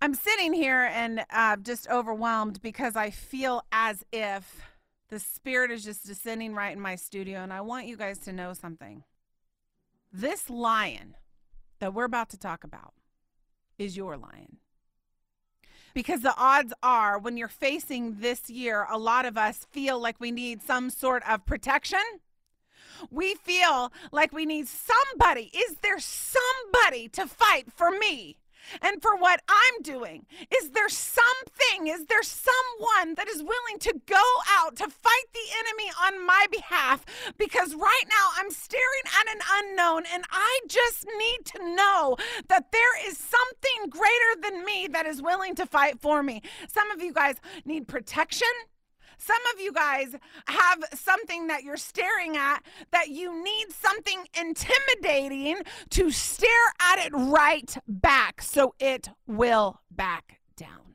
I'm sitting here and uh, just overwhelmed because I feel as if the spirit is just descending right in my studio. And I want you guys to know something. This lion that we're about to talk about is your lion. Because the odds are, when you're facing this year, a lot of us feel like we need some sort of protection. We feel like we need somebody. Is there somebody to fight for me? And for what I'm doing? Is there something, is there someone that is willing to go out to fight the enemy on my behalf? Because right now I'm staring at an unknown and I just need to know that there is something greater than me that is willing to fight for me. Some of you guys need protection. Some of you guys have something that you're staring at that you need something intimidating to stare at it right back so it will back down.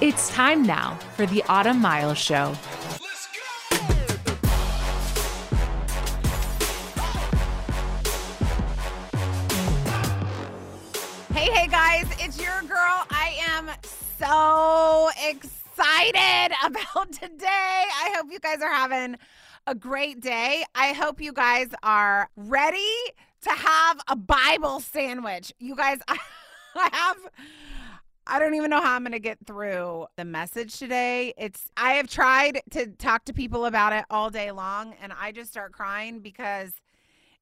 It's time now for the Autumn Miles Show. So excited about today. I hope you guys are having a great day. I hope you guys are ready to have a Bible sandwich. You guys, I, have. I don't even know how I'm going to get through the message today. It's I have tried to talk to people about it all day long and I just start crying because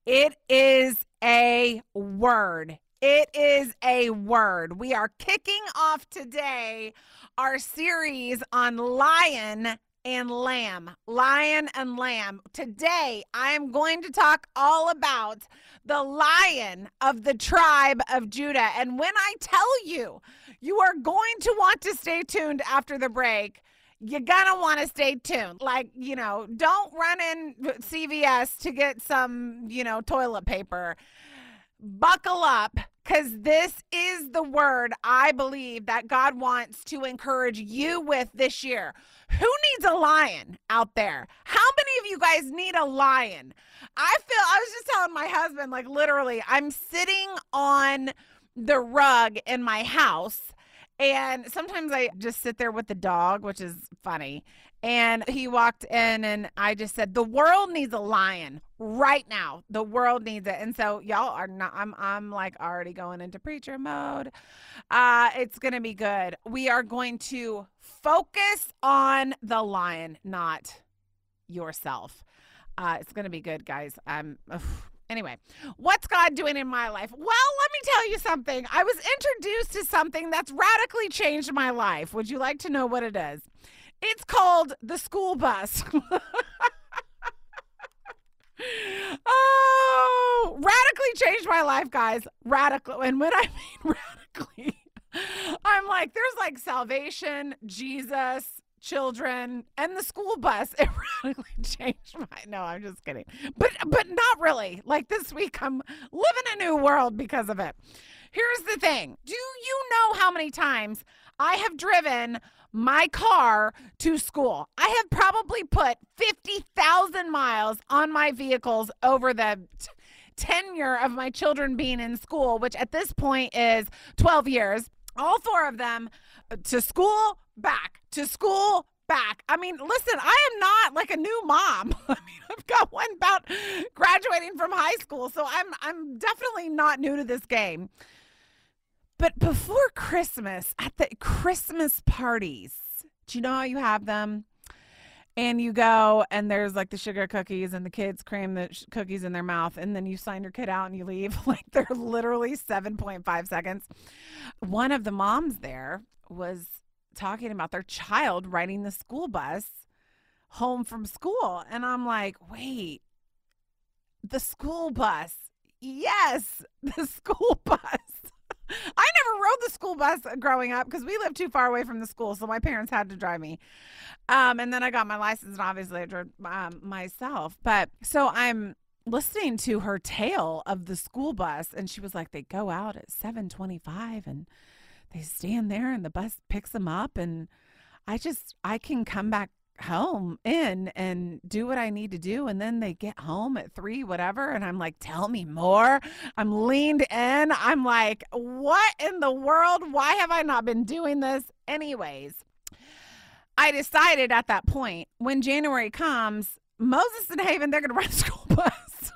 it is a word. It is a word. We are kicking off today our series on lion and lamb. Lion and lamb. Today, I am going to talk all about the lion of the tribe of Judah. And when I tell you, you are going to want to stay tuned after the break you're gonna want to stay tuned. Like, you know, don't run in CVS to get some, you know, toilet paper. Buckle up because this is the word I believe that God wants to encourage you with this year. Who needs a lion out there? How many of you guys need a lion? I feel, I was just telling my husband, like, literally, I'm sitting on the rug in my house. And sometimes I just sit there with the dog, which is funny. And he walked in, and I just said, "The world needs a lion right now. The world needs it." And so y'all are not. I'm. I'm like already going into preacher mode. Uh, it's gonna be good. We are going to focus on the lion, not yourself. Uh, it's gonna be good, guys. I'm. Ugh. Anyway, what's God doing in my life? Well, let me tell you something. I was introduced to something that's radically changed my life. Would you like to know what it is? It's called the school bus. oh, radically changed my life, guys. Radical. And when I mean radically, I'm like, there's like salvation, Jesus, children, and the school bus. It radically changed my. No, I'm just kidding. But but not really. Like this week, I'm living a new world because of it. Here's the thing. Do you know how many times I have driven my car to school. I have probably put 50,000 miles on my vehicles over the t- tenure of my children being in school, which at this point is 12 years. All four of them uh, to school, back, to school, back. I mean, listen, I am not like a new mom. I mean, I've got one about graduating from high school, so I'm I'm definitely not new to this game. But before Christmas, at the Christmas parties, do you know how you have them? And you go, and there's like the sugar cookies, and the kids cram the sh- cookies in their mouth, and then you sign your kid out and you leave. Like they're literally 7.5 seconds. One of the moms there was talking about their child riding the school bus home from school. And I'm like, wait, the school bus. Yes, the school bus. I never rode the school bus growing up because we lived too far away from the school, so my parents had to drive me. Um, and then I got my license, and obviously I drove um, myself. But so I'm listening to her tale of the school bus, and she was like, "They go out at 7:25, and they stand there, and the bus picks them up, and I just I can come back home in and do what I need to do. And then they get home at three, whatever. And I'm like, tell me more. I'm leaned in. I'm like, what in the world? Why have I not been doing this? Anyways, I decided at that point when January comes, Moses and Haven, they're going to run a school bus.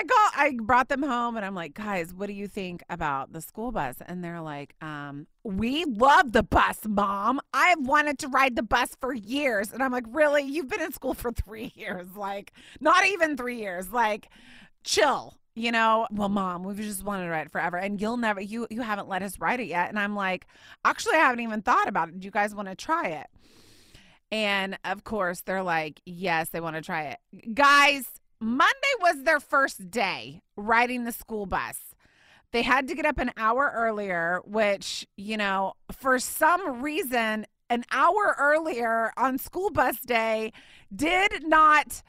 I I brought them home and I'm like, guys, what do you think about the school bus? And they're like, um, we love the bus, mom. I've wanted to ride the bus for years. And I'm like, really? You've been in school for three years. Like, not even three years. Like, chill. You know, well, mom, we've just wanted to ride it forever, and you'll never, you, you haven't let us ride it yet. And I'm like, actually, I haven't even thought about it. Do you guys want to try it? And of course, they're like, yes, they want to try it. Guys, Monday was their first day riding the school bus. They had to get up an hour earlier, which, you know, for some reason, an hour earlier on school bus day did not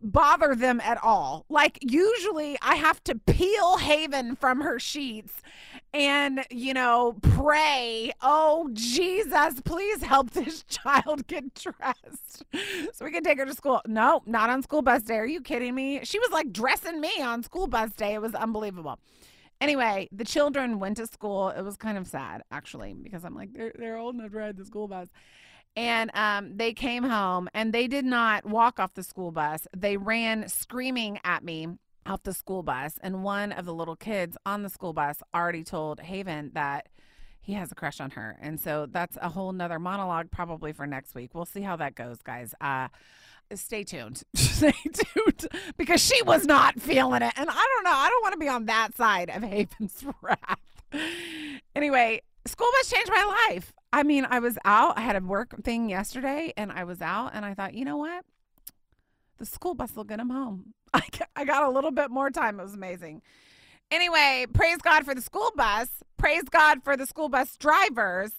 bother them at all. Like, usually I have to peel Haven from her sheets and, you know, pray, oh, Jesus, please help this child get dressed so we can take her to school. No, not on school bus day. Are you kidding me? She was like dressing me on school bus day. It was unbelievable. Anyway, the children went to school. It was kind of sad, actually, because I'm like, they're, they're old enough to ride the school bus. And um, they came home and they did not walk off the school bus. They ran screaming at me off the school bus. And one of the little kids on the school bus already told Haven that he has a crush on her. And so that's a whole nother monologue probably for next week. We'll see how that goes, guys. Uh, stay tuned. stay tuned because she was not feeling it. And I don't know. I don't want to be on that side of Haven's wrath. anyway, school bus changed my life. I mean, I was out. I had a work thing yesterday and I was out and I thought, you know what? The school bus will get him home. I, I got a little bit more time. It was amazing. Anyway, praise God for the school bus. Praise God for the school bus drivers.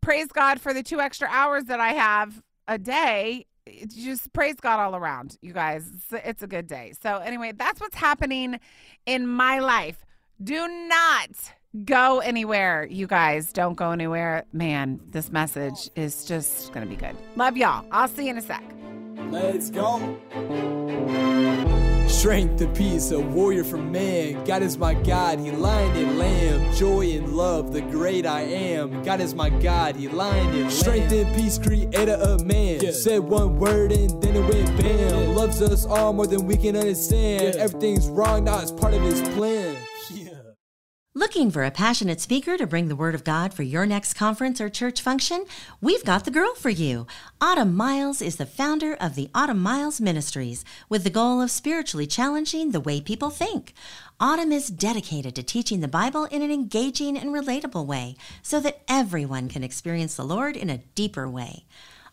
Praise God for the two extra hours that I have a day. Just praise God all around, you guys. It's, a good day. So, anyway, that's what's happening in my life. Do not go anywhere, you guys. Don't go anywhere. Man, this message is just going to be good. Love y'all. I'll see you in a sec. Let's go. Strength and peace, a warrior for man. God is my God, He lion and lamb. Joy and love, the great I am. God is my God, He lion and lamb. Strength and peace, creator of man. Yeah. Said one word and then it went bam. Yeah. Loves us all more than we can understand. Yeah. Everything's wrong, now it's part of His plan. Looking for a passionate speaker to bring the Word of God for your next conference or church function? We've got the girl for you. Autumn Miles is the founder of the Autumn Miles Ministries with the goal of spiritually challenging the way people think. Autumn is dedicated to teaching the Bible in an engaging and relatable way so that everyone can experience the Lord in a deeper way.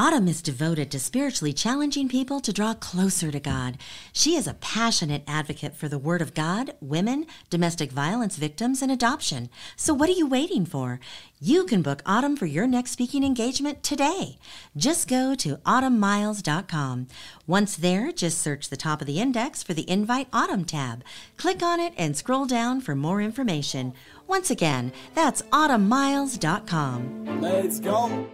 Autumn is devoted to spiritually challenging people to draw closer to God. She is a passionate advocate for the Word of God, women, domestic violence victims, and adoption. So, what are you waiting for? You can book Autumn for your next speaking engagement today. Just go to autumnmiles.com. Once there, just search the top of the index for the Invite Autumn tab. Click on it and scroll down for more information. Once again, that's autumnmiles.com. Let's go.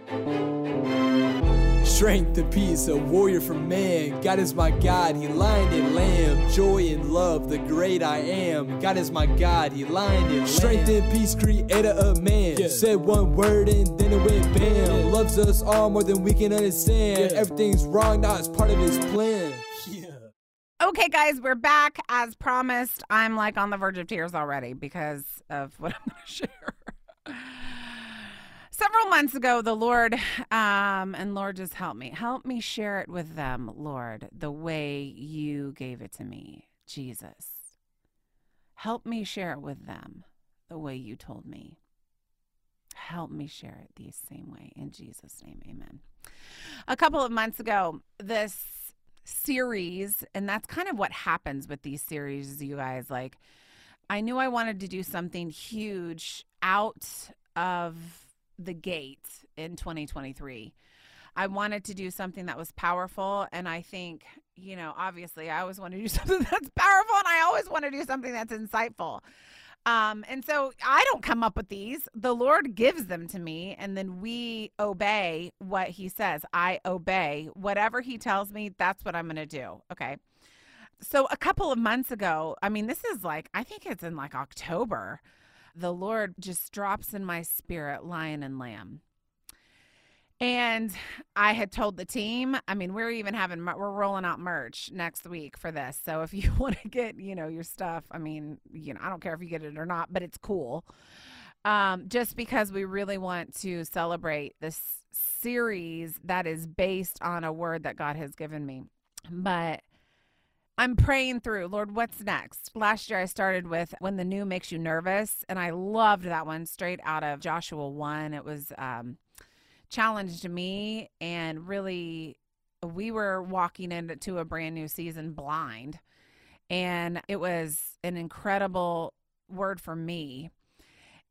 Strength and peace, a warrior for man. God is my God, He lion and lamb. Joy and love, the great I am. God is my God, He lion and lamb. Strength and peace, creator of man. Yeah. Said one word and then it went bam. Yeah. Loves us all more than we can understand. Yeah. Everything's wrong, now it's part of His plan. Okay, guys, we're back. As promised, I'm like on the verge of tears already because of what I'm going to share. Several months ago, the Lord, um, and Lord, just help me. Help me share it with them, Lord, the way you gave it to me, Jesus. Help me share it with them the way you told me. Help me share it the same way. In Jesus' name, amen. A couple of months ago, this series, and that's kind of what happens with these series, you guys. Like, I knew I wanted to do something huge out of the gate in 2023. I wanted to do something that was powerful. And I think, you know, obviously I always want to do something that's powerful and I always want to do something that's insightful. Um, and so I don't come up with these. The Lord gives them to me, and then we obey what He says. I obey whatever He tells me, that's what I'm going to do. Okay. So a couple of months ago, I mean, this is like, I think it's in like October, the Lord just drops in my spirit lion and lamb. And I had told the team, I mean, we're even having, we're rolling out merch next week for this. So if you want to get, you know, your stuff, I mean, you know, I don't care if you get it or not, but it's cool. Um, just because we really want to celebrate this series that is based on a word that God has given me. But I'm praying through, Lord, what's next? Last year I started with When the New Makes You Nervous, and I loved that one straight out of Joshua 1. It was, um, challenged me and really we were walking into a brand new season blind and it was an incredible word for me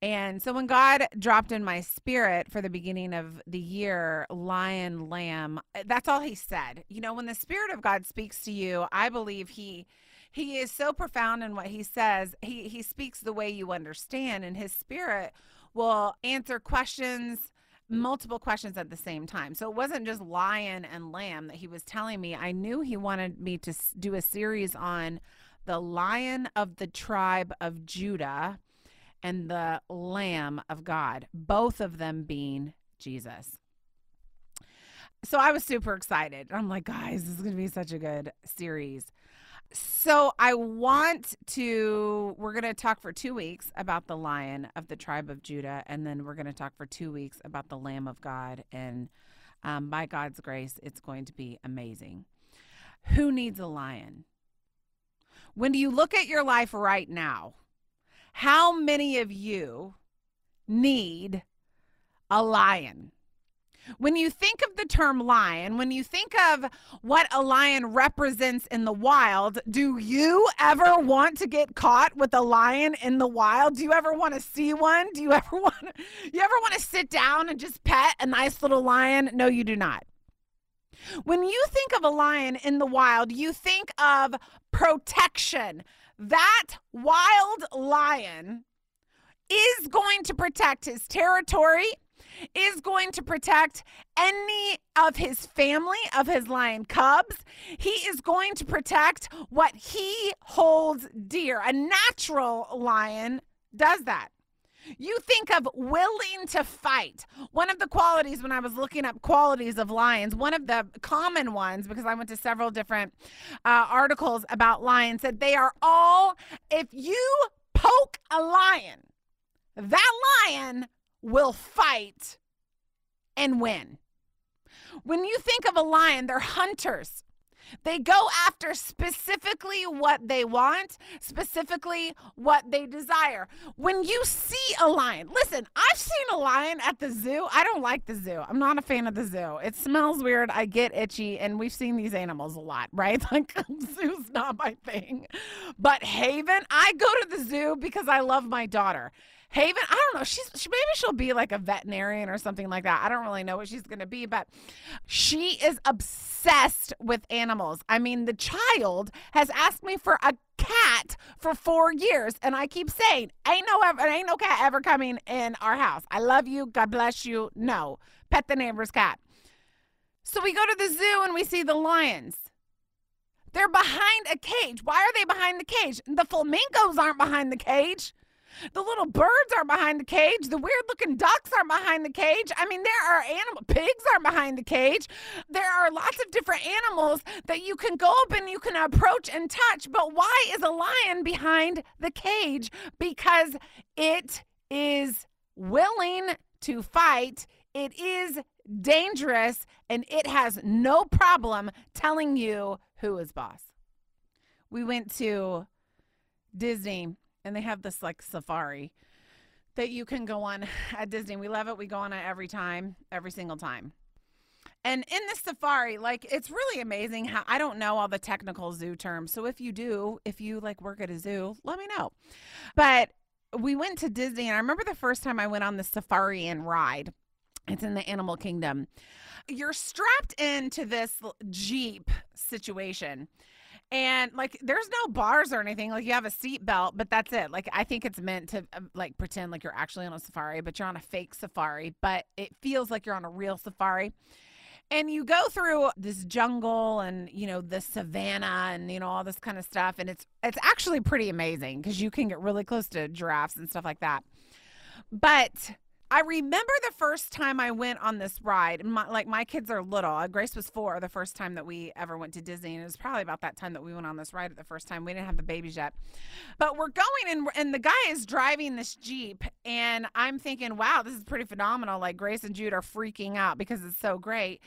and so when God dropped in my spirit for the beginning of the year, lion, lamb, eh, that's all he said. You know, when the spirit of God speaks to you, I believe he he is so profound in what he says. He he speaks the way you understand and his spirit will answer questions multiple questions at the same time. So it wasn't just lion and lamb that he was telling me. I knew he wanted me to do a series on the lion of the tribe of Judah and the lamb of God, both of them being Jesus. So I was super excited. I'm like, guys, this is going to be such a good series. So I want to, we're going to talk for two weeks about the lion of the tribe of Judah, and then we're going to talk for two weeks about the Lamb of God. And um, by God's grace, it's going to be amazing. Who needs a lion? When do you look at your life right now, how many of you need a lion? When you think of the term lion, when you think of what a lion represents in the wild, do you ever want to get caught with a lion in the wild? Do you ever want to see one? Do you ever want you ever want to sit down and just pet a nice little lion? No, you do not. When you think of a lion in the wild, you think of protection. That wild lion is going to protect his territory is going to protect any of his family, of his lion cubs. He is going to protect what he holds dear. A natural lion does that. You think of willing to fight. One of the qualities when I was looking up qualities of lions, one of the common ones, because I went to several different uh, articles about lions, said they are all, if you poke a lion, that lion will fight and win. When you think of a lion, they're hunters. They go after specifically what they want, specifically what they desire. When you see a lion, listen, I've seen a lion at the zoo. I don't like the zoo. I'm not a fan of the zoo. It smells weird. I get itchy, and we've seen these animals a lot, right? Like, zoo's not my thing. But Haven, I go to the zoo because I love my daughter. Haven, I don't know. She's she, maybe she'll be like a veterinarian or something like that. I don't really know what she's going to be, but she is obsessed with animals. I mean, the child has asked me for a cat for four years, and I keep saying, "Ain't no ever, ain't no cat ever coming in our house. I love you. God bless you. No, pet the neighbor's cat." So we go to the zoo and we see the lions. They're behind a cage. Why are they behind the cage? The flamingos aren't behind the cage. The little birds are behind the cage. The weird looking ducks are behind the cage. I mean, there are animal pigs are behind the cage. There are lots of different animals that you can go up and you can approach and touch. But why is a lion behind the cage? Because it is willing to fight. It is dangerous and it has no problem telling you who is boss. We went to Disney and they have this like safari that you can go on at Disney. We love it. We go on it every time, every single time. And in the safari, like it's really amazing how I don't know all the technical zoo terms. So if you do, if you like work at a zoo, let me know. But we went to Disney and I remember the first time I went on the safari and ride. It's in the animal kingdom. You're strapped into this Jeep situation. And like there's no bars or anything. Like you have a seat belt, but that's it. Like I think it's meant to uh, like pretend like you're actually on a safari, but you're on a fake safari, but it feels like you're on a real safari. And you go through this jungle and you know the savannah and you know all this kind of stuff and it's it's actually pretty amazing because you can get really close to giraffes and stuff like that. But I remember the first time I went on this ride. My, like my kids are little. Uh, Grace was four the first time that we ever went to Disney, and it was probably about that time that we went on this ride the first time. We didn't have the babies yet, but we're going and and the guy is driving this jeep, and I'm thinking, wow, this is pretty phenomenal. Like Grace and Jude are freaking out because it's so great.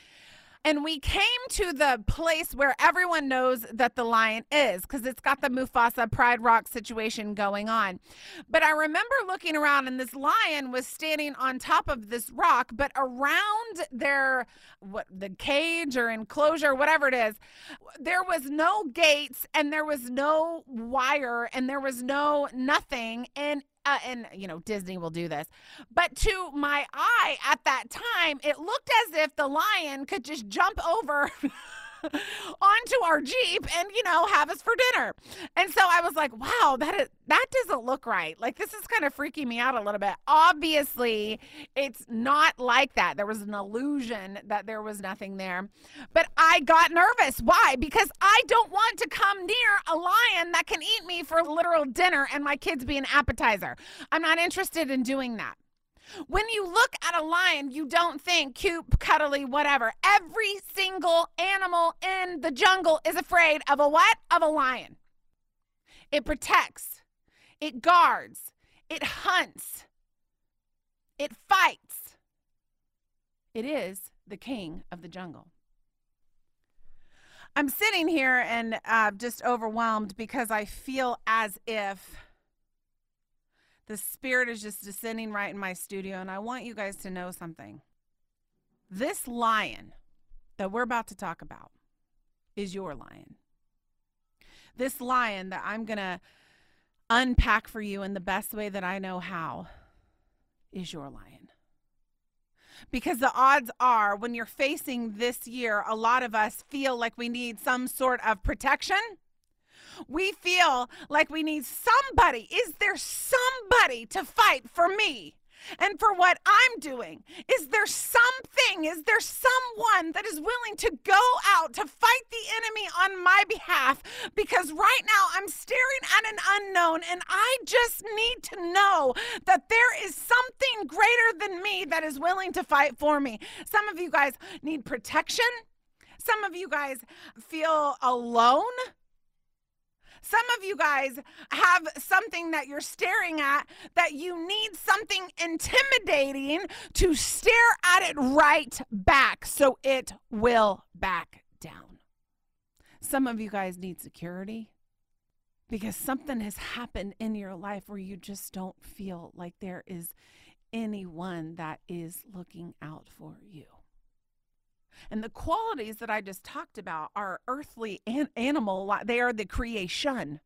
And we came to the place where everyone knows that the lion is because it's got the Mufasa Pride Rock situation going on. But I remember looking around and this lion was standing on top of this rock, but around their what the cage or enclosure, whatever it is, there was no gates and there was no wire and there was no nothing. And uh, and you know Disney will do this, but to my eye at that time, it looked as if the lion could just jump over onto our jeep and you know have us for dinner. And so I was like, wow, that is that doesn't look right. Like this is kind of freaking me out a little bit. Obviously, it's not like that. There was an illusion that there was nothing there. But I got nervous. Why? Because I don't want to come near a lion that can eat me for literal dinner and my kids be an appetizer. I'm not interested in doing that. When you look at a lion, you don't think cute, cuddly, whatever. Every single animal in the jungle is afraid of a what? Of a lion. It protects, it guards, it hunts, it fights. It is the king of the jungle. I'm sitting here and uh, just overwhelmed because I feel as if the spirit is just descending right in my studio, and I want you guys to know something. This lion that we're about to talk about is your lion. This lion that I'm going to unpack for you in the best way that I know how is your lion. Because the odds are, when you're facing this year, a lot of us feel like we need some sort of protection we feel like we need somebody. Is there somebody to fight for me? And for what I'm doing, is there something, is there someone that is willing to go out to fight the enemy on my behalf? Because right now I'm staring at an unknown and I just need to know that there is something greater than me that is willing to fight for me. Some of you guys need protection. Some of you guys feel alone. Some of you guys have something that you're staring at that you need something intimidating to stare at it right back so it will back down. Some of you guys need security because something has happened in your life where you just don't feel like there is anyone that is looking out for you. And the qualities that I just talked about are earthly and animal, they are the creation.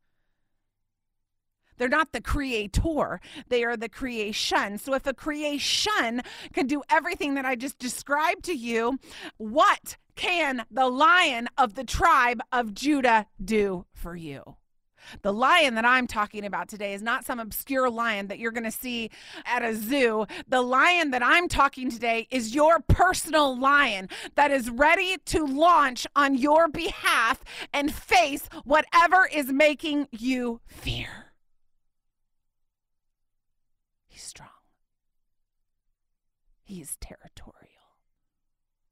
They're not the creator, they are the creation. So if a creation can do everything that I just described to you, what can the lion of the tribe of Judah do for you? The lion that I'm talking about today is not some obscure lion that you're going to see at a zoo. The lion that I'm talking today is your personal lion that is ready to launch on your behalf and face whatever is making you fear. He's strong. He is territorial.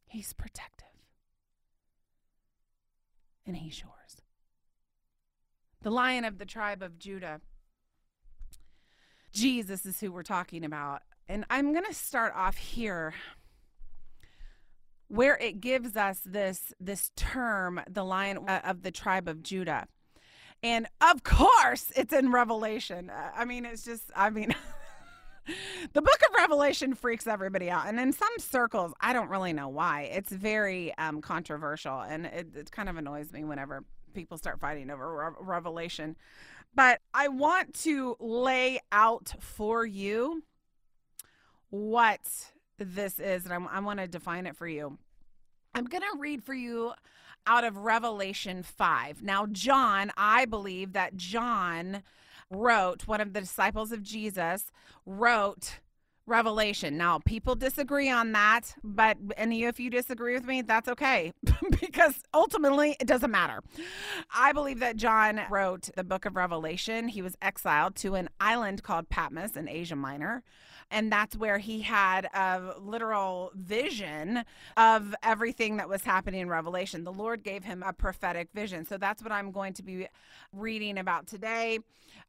He's protective. And he's yours the lion of the tribe of Judah. Jesus is who we're talking about. And I'm going to start off here where it gives us this this term the lion uh, of the tribe of Judah. And of course, it's in Revelation. Uh, I mean, it's just I mean the book of Revelation freaks everybody out. And in some circles, I don't really know why. It's very um, controversial and it, it kind of annoys me whenever people start fighting over Re- Revelation. But I want to lay out for you what this is, and I'm, I want to define it for you. I'm going to read for you out of Revelation 5. Now, John, I believe that John wrote, one of the disciples of Jesus, wrote Revelation. Now, people disagree on that, but any if you disagree with me, that's okay because ultimately it doesn't matter. I believe that John wrote the book of Revelation. He was exiled to an island called Patmos in Asia Minor and that's where he had a literal vision of everything that was happening in Revelation. The Lord gave him a prophetic vision. So that's what I'm going to be reading about today.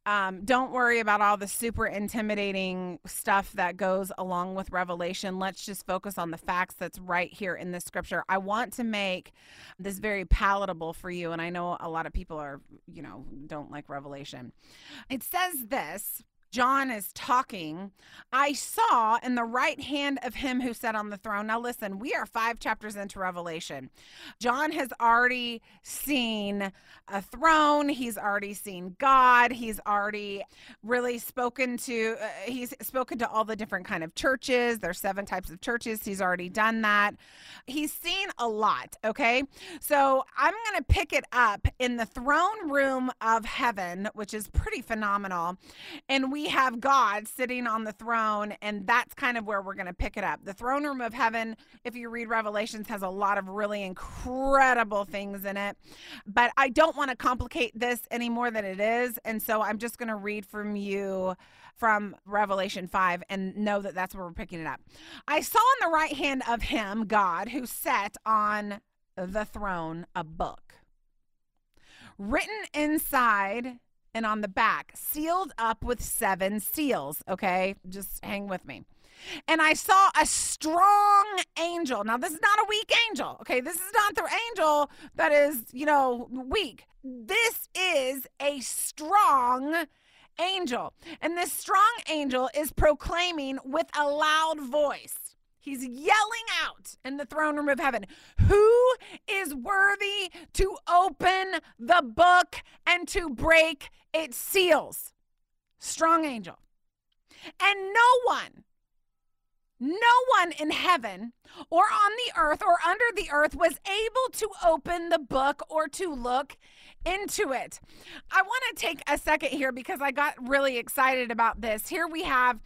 Um, don't worry about all the super intimidating stuff that goes along with Revelation. Let's just focus on the facts that's right here in the scripture. I want to make this very palatable for you. And I know a lot of people are, you know, don't like Revelation. It says this John is talking, I saw in the right hand of him who sat on the throne. Now, listen, we are five chapters into Revelation. John has already seen a throne, he's already seen God, he's already really spoken to, uh, he's spoken to all the different kind of churches. There's seven types of churches. He's already done that. He's seen a lot, okay? So I'm going to pick it up in the throne room of heaven, which is pretty phenomenal. And we have God sitting on the throne, and that's kind of where we're going to pick it up. The throne room of heaven, if you read Revelations, has a lot of really incredible things in it. But I don't want to complicate this any more than it is. And so I'm just going to read from you from Revelation 5 and know that that's where we're picking it up. I saw on the right hand of him, God, who sat on the throne, a book written inside and on the back, sealed up with seven seals. Okay, just hang with me. And I saw a strong angel. Now, this is not a weak angel. Okay, this is not the angel that is, you know, weak. This is a strong angel. And this strong angel is proclaiming with a loud voice. He's yelling out in the throne room of heaven, Who is worthy to open the book and to break its seals? Strong angel. And no one, no one in heaven or on the earth or under the earth was able to open the book or to look into it. I want to take a second here because I got really excited about this. Here we have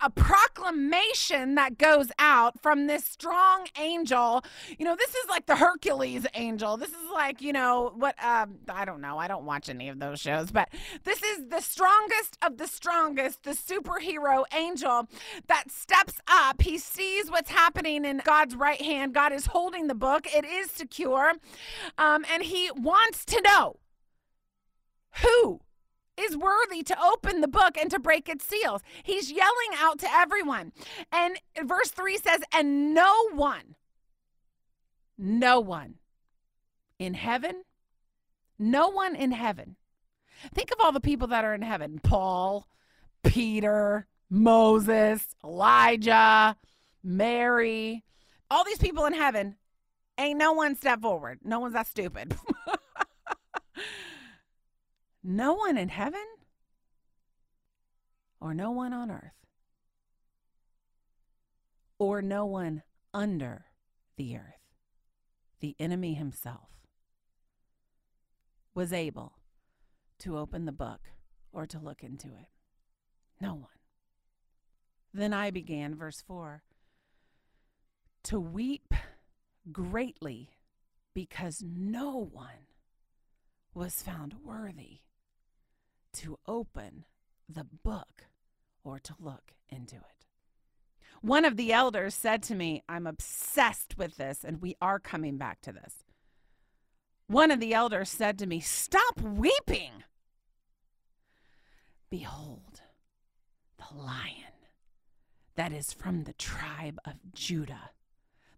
a proclamation that goes out from this strong angel. You know, this is like the Hercules angel. This is like, you know, what, um, I don't know. I don't watch any of those shows, but this is the strongest of the strongest, the superhero angel that steps up. He sees what's happening in God's right hand. God is holding the book, it is secure. Um, and he wants to know who is worthy to open the book and to break its seals? He's yelling out to everyone. And verse 3 says, And no one, no one in heaven, no one in heaven. Think of all the people that are in heaven Paul, Peter, Moses, Elijah, Mary, all these people in heaven. Ain't no one step forward. No one's that stupid. No one in heaven or no one on earth or no one under the earth, the enemy himself, was able to open the book or to look into it. No one. Then I began, verse 4, to weep greatly because no one was found worthy to open the book or to look into it. One of the elders said to me, I'm obsessed with this, and we are coming back to this. One of the elders said to me, Stop weeping. Behold, the lion that is from the tribe of Judah,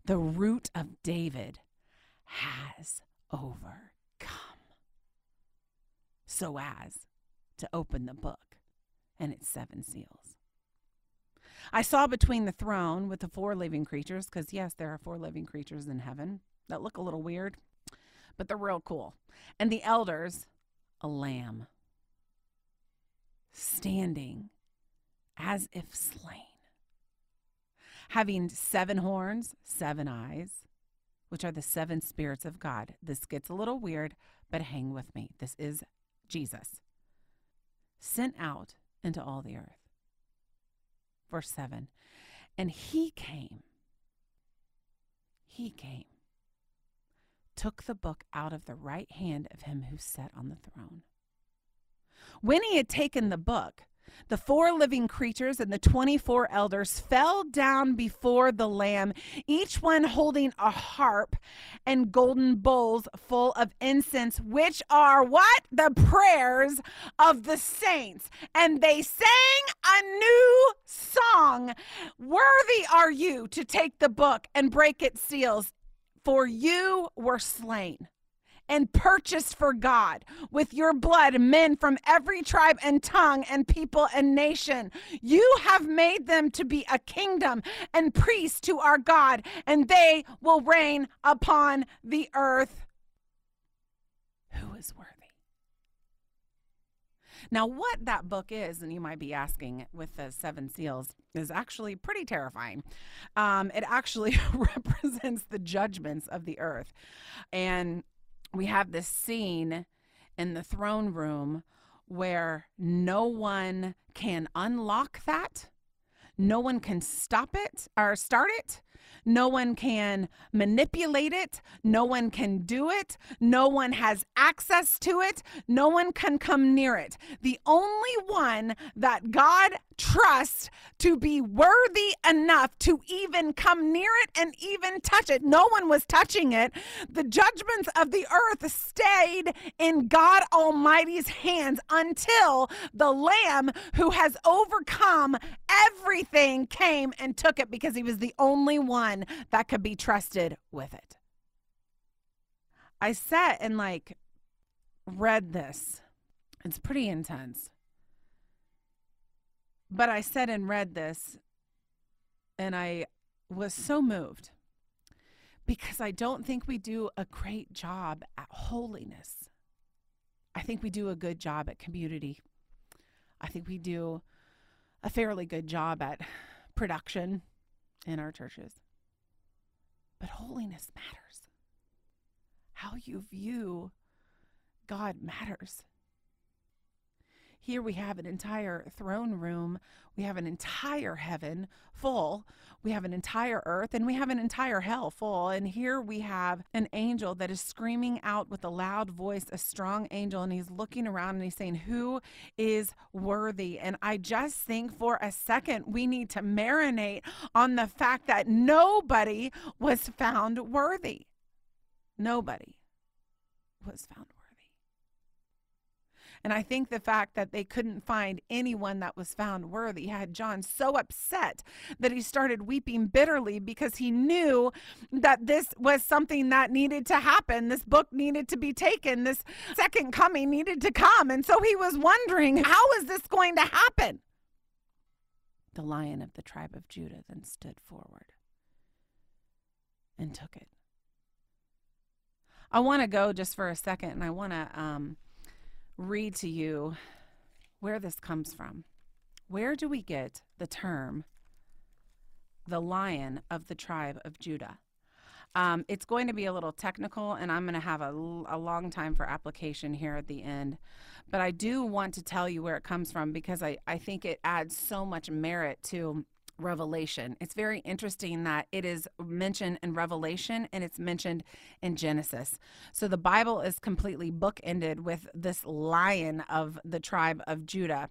the root of David, has overcome. So as to open the book and its seven seals. I saw between the throne with the four living creatures, because yes, there are four living creatures in heaven that look a little weird, but they're real cool. And the elders, a lamb standing as if slain, having seven horns, seven eyes, which are the seven spirits of God. This gets a little weird, but hang with me. This is Jesus sent out into all the earth. Verse 7 And he came, he came, took the book out of the right hand of him who sat on the throne. When he had taken the book, the four living creatures and the 24 elders fell down before the Lamb, each one holding a harp and golden bowls full of incense, which are what? The prayers of the saints. And they sang a new song Worthy are you to take the book and break its seals, for you were slain and purchased for God with your blood men from every tribe and tongue and people and nation. You have made them to be a kingdom and priests to our God, and they will reign upon the earth. Who is worthy? Now, what that book is, and you might be asking with the seven seals, is actually pretty terrifying. Um, it actually represents the judgments of the earth. And we have this scene in the throne room where no one can unlock that. No one can stop it or start it. No one can manipulate it. No one can do it. No one has access to it. No one can come near it. The only one that God trusts to be worthy enough to even come near it and even touch it. No one was touching it. The judgments of the earth stayed in God Almighty's hands until the Lamb who has overcome everything came and took it because he was the only one that could be trusted with it. I sat and like read this. It's pretty intense. But I sat and read this, and I was so moved because I don't think we do a great job at holiness. I think we do a good job at community. I think we do a fairly good job at production in our churches. But holiness matters. How you view God matters. Here we have an entire throne room. We have an entire heaven full. We have an entire earth and we have an entire hell full. And here we have an angel that is screaming out with a loud voice, a strong angel, and he's looking around and he's saying, Who is worthy? And I just think for a second we need to marinate on the fact that nobody was found worthy. Nobody was found and I think the fact that they couldn't find anyone that was found worthy had John so upset that he started weeping bitterly because he knew that this was something that needed to happen. This book needed to be taken. This second coming needed to come. And so he was wondering, how is this going to happen? The lion of the tribe of Judah then stood forward and took it. I want to go just for a second and I want to um, read to you where this comes from. Where do we get the term the lion of the tribe of Judah? Um, it's going to be a little technical, and I'm going to have a, a long time for application here at the end. But I do want to tell you where it comes from because I, I think it adds so much merit to Revelation. It's very interesting that it is mentioned in Revelation and it's mentioned in Genesis. So the Bible is completely bookended with this lion of the tribe of Judah.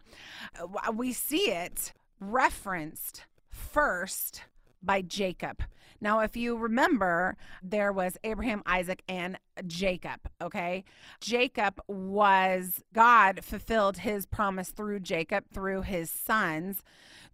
Uh, we see it referenced first by Jacob. Now, if you remember, there was Abraham, Isaac, and Jacob, okay? Jacob was, God fulfilled his promise through Jacob, through his sons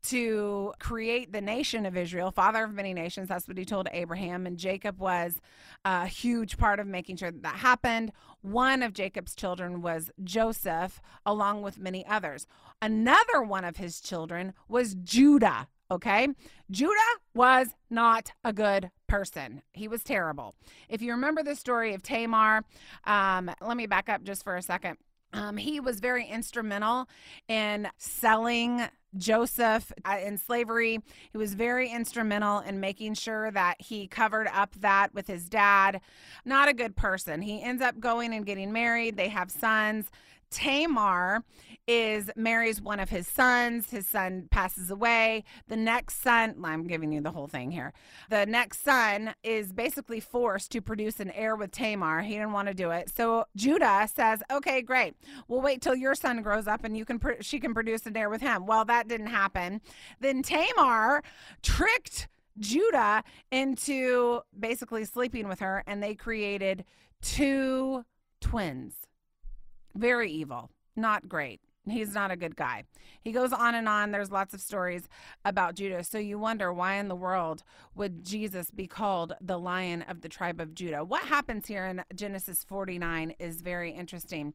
to create the nation of Israel, father of many nations. That's what he told Abraham. And Jacob was a huge part of making sure that that happened. One of Jacob's children was Joseph, along with many others. Another one of his children was Judah. Okay. Judah was not a good person. He was terrible. If you remember the story of Tamar, um, let me back up just for a second Um, he was very instrumental in selling Joseph uh, in slavery. He was very instrumental in making sure that he covered up that with his dad. Not a good person. He ends up going and getting married. They have sons. Tamar is marries one of his sons. His son passes away. The next son, I'm giving you the whole thing here. The next son is basically forced to produce an heir with Tamar. He didn't want to do it. So Judah says, "Okay, great. We'll wait till your son grows up and you can pr- she can produce an heir with him." Well, that didn't happen. Then Tamar tricked Judah into basically sleeping with her and they created two twins. Very evil. Not great. He's not a good guy. He goes on and on. There's lots of stories about Judah. So you wonder why in the world would Jesus be called the lion of the tribe of Judah? What happens here in Genesis 49 is very interesting.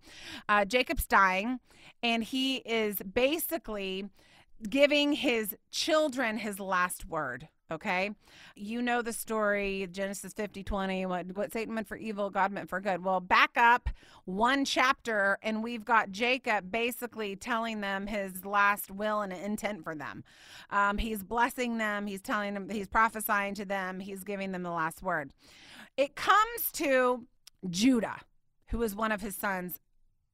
Uh, Jacob's dying, and he is basically giving his children his last word. Okay. You know the story, Genesis 50 20, what, what Satan meant for evil, God meant for good. Well, back up one chapter, and we've got Jacob basically telling them his last will and intent for them. Um, he's blessing them, he's telling them, he's prophesying to them, he's giving them the last word. It comes to Judah, who is one of his sons,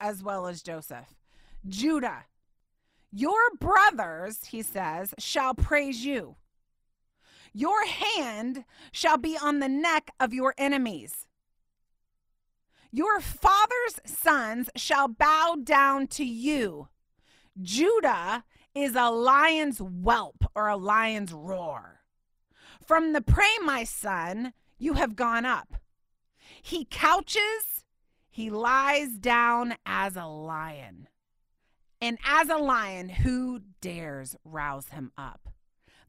as well as Joseph. Judah, your brothers, he says, shall praise you. Your hand shall be on the neck of your enemies. Your father's sons shall bow down to you. Judah is a lion's whelp or a lion's roar. From the prey, my son, you have gone up. He couches, he lies down as a lion. And as a lion, who dares rouse him up?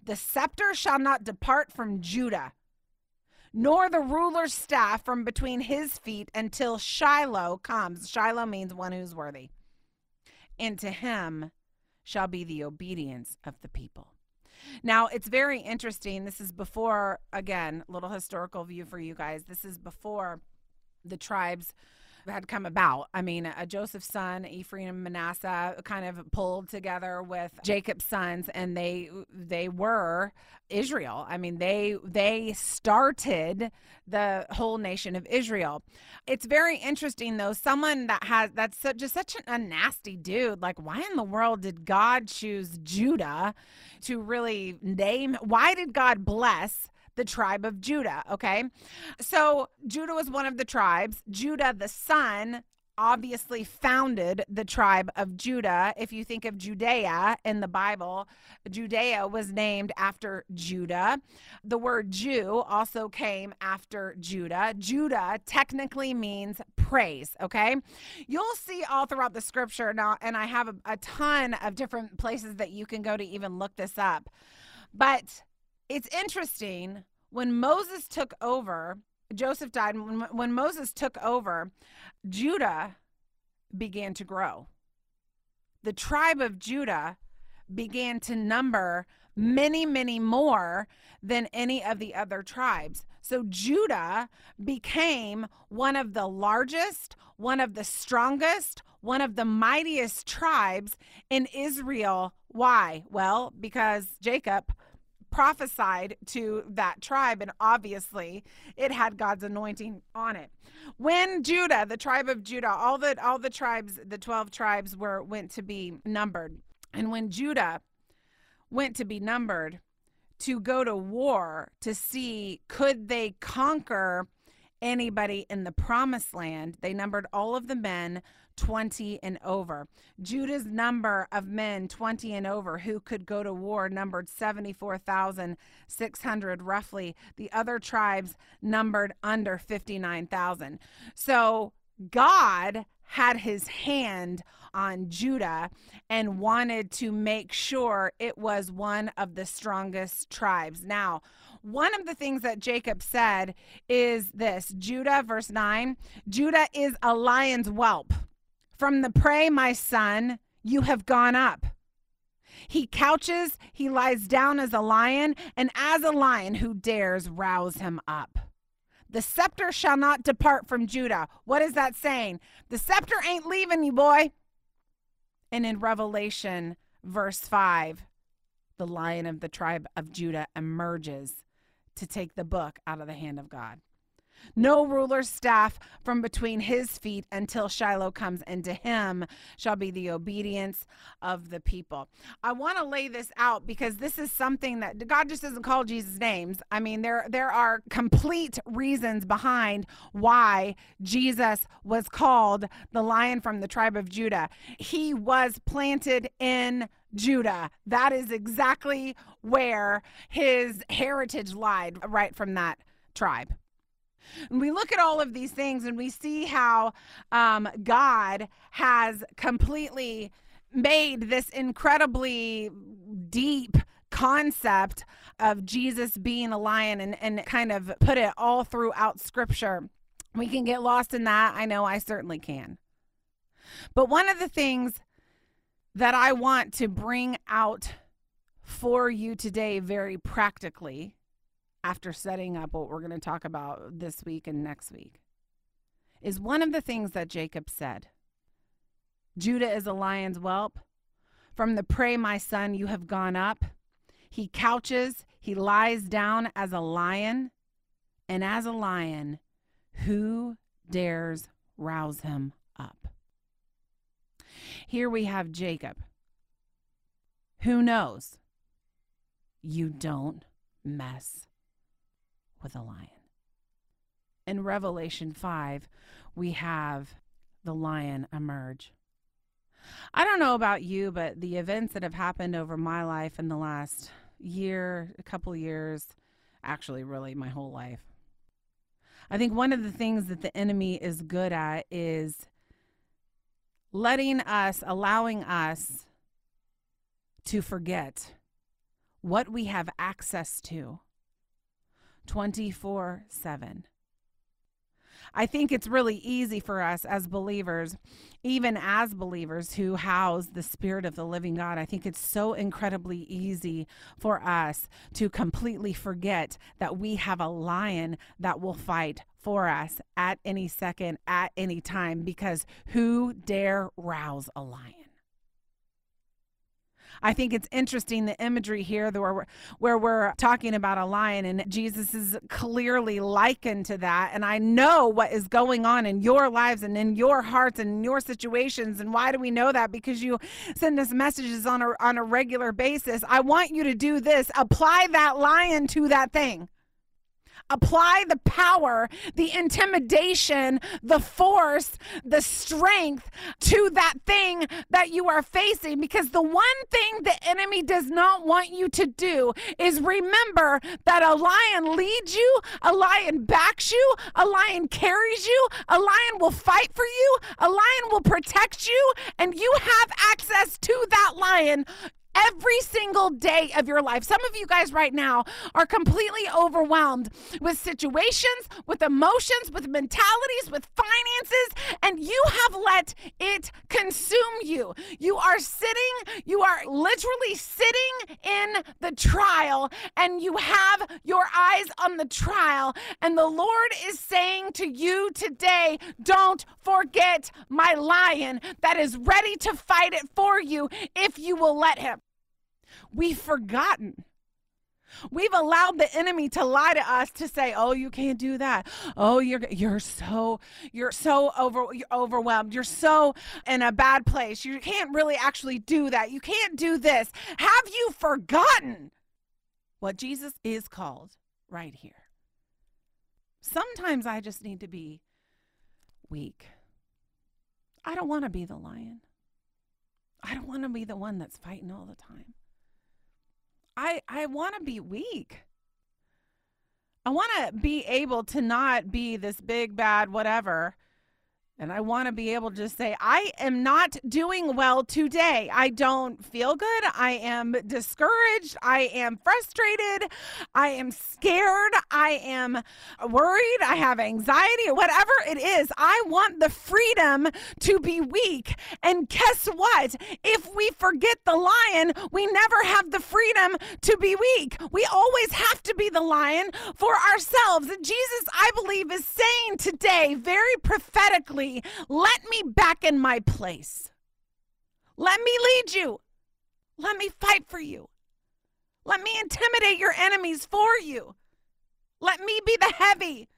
The scepter shall not depart from Judah, nor the ruler's staff from between his feet until Shiloh comes. Shiloh means one who's worthy. And to him shall be the obedience of the people. Now, it's very interesting. This is before, again, little historical view for you guys. This is before the tribes had come about. I mean, a Joseph's son, Ephraim and Manasseh, kind of pulled together with Jacob's sons, and they they were Israel. I mean, they they started the whole nation of Israel. It's very interesting though. Someone that has that's just such a nasty dude. Like, why in the world did God choose Judah to really name? Why did God bless? The tribe of Judah. Okay. So Judah was one of the tribes. Judah, the son, obviously founded the tribe of Judah. If you think of Judea in the Bible, Judea was named after Judah. The word Jew also came after Judah. Judah technically means praise, okay? You'll see all throughout the scripture now, and I have a, a ton of different places that you can go to even look this up. But it's interesting when Moses took over, Joseph died. When, when Moses took over, Judah began to grow. The tribe of Judah began to number many, many more than any of the other tribes. So Judah became one of the largest, one of the strongest, one of the mightiest tribes in Israel. Why? Well, because Jacob prophesied to that tribe, and obviously it had God's anointing on it. When Judah, the tribe of Judah, all the all the tribes, the twelve tribes were went to be numbered, and when Judah went to be numbered to go to war to see could they conquer anybody in the promised land, they numbered all of the men 20 and over. Judah's number of men 20 and over who could go to war numbered 74,600 roughly. The other tribes numbered under 59,000. So God had his hand on Judah and wanted to make sure it was one of the strongest tribes. Now, one of the things that Jacob said is this Judah, verse 9 Judah is a lion's whelp. From the prey, my son, you have gone up. He couches, he lies down as a lion, and as a lion who dares rouse him up. The scepter shall not depart from Judah. What is that saying? The scepter ain't leaving you, boy. And in Revelation, verse 5, the lion of the tribe of Judah emerges to take the book out of the hand of God. No ruler's staff from between his feet until Shiloh comes, and to him shall be the obedience of the people. I want to lay this out because this is something that God just doesn't call Jesus names. I mean, there there are complete reasons behind why Jesus was called the lion from the tribe of Judah. He was planted in Judah. That is exactly where his heritage lied, right from that tribe. And we look at all of these things and we see how um, God has completely made this incredibly deep concept of Jesus being a lion and, and kind of put it all throughout scripture. We can get lost in that. I know I certainly can. But one of the things that I want to bring out for you today, very practically, after setting up what we're going to talk about this week and next week is one of the things that Jacob said. Judah is a lion's whelp. From the prey, my son, you have gone up. He couches, he lies down as a lion, and as a lion, who dares rouse him up? Here we have Jacob. Who knows? You don't mess with a lion. In Revelation 5, we have the lion emerge. I don't know about you, but the events that have happened over my life in the last year, a couple years, actually, really my whole life. I think one of the things that the enemy is good at is letting us, allowing us to forget what we have access to 24 7. I think it's really easy for us as believers, even as believers who house the Spirit of the living God. I think it's so incredibly easy for us to completely forget that we have a lion that will fight for us at any second, at any time, because who dare rouse a lion? I think it's interesting the imagery here where we're, talking about a lion and Jesus is clearly likened to that. And I know what is going on in your lives and in your hearts and in your situations. And why do we know that? Because you send us messages on a, on a regular basis. I want you to do this. Apply that lion to that thing apply the power, the intimidation, the force, the strength to that thing that you are facing. Because the one thing the enemy does not want you to do is remember that a lion leads you, a lion backs you, a lion carries you, a lion will fight for you, a lion will protect you, and you have access to that lion every single day of your life. Some of you guys right now are completely overwhelmed with situations, with emotions, with mentalities, with finances, and you have let it consume you. You are sitting, you are literally sitting in the trial, and you have your eyes on the trial. And the Lord is saying to you today, don't forget my lion that is ready to fight it for you if you will let him. We've forgotten. We've allowed the enemy to lie to us to say, "Oh, you can't do that. Oh, you're you're so you're so over you're overwhelmed. You're so in a bad place. You can't really actually do that. You can't do this." Have you forgotten what Jesus is called right here? Sometimes I just need to be weak. I don't want to be the lion. I don't want to be the one that's fighting all the time. I I want to be weak. I want to be able to not be this big bad whatever And I want to be able to just say, I am not doing well today. I don't feel good. I am discouraged. I am frustrated. I am scared. I am worried. I have anxiety whatever it is. I want the freedom to be weak. And guess what? If we forget the lion, we never have the freedom to be weak. We always have to be the lion for ourselves. And Jesus, I believe, is saying today very prophetically let me back in my place. Let me lead you. Let me fight for you. Let me intimidate your enemies for you. Let me be the heavy.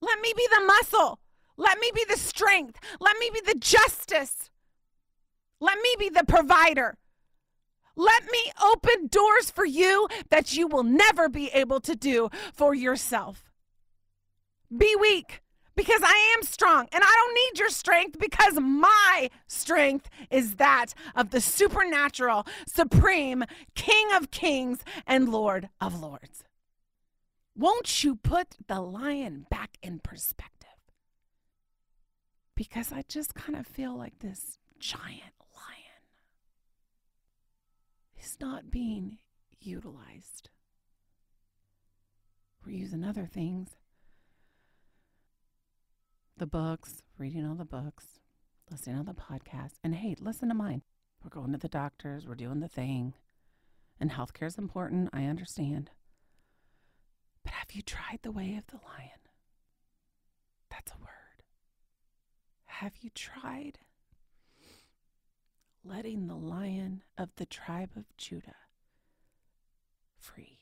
Let me be the muscle. Let me be the strength. Let me be the justice. Let me be the provider. Let me open doors for you that you will never be able to do for yourself. Be weak because I am strong and I don't need your strength because my strength is that of the supernatural, supreme King of kings and Lord of lords. Won't you put the lion back in perspective? Because I just kind of feel like this giant lion is not being utilized. We're using other things the books, reading all the books, listening to the podcast. And hey, listen to mine. We're going to the doctors, we're doing the thing. And healthcare is important, I understand. But have you tried the way of the lion? That's a word. Have you tried letting the lion of the tribe of Judah free?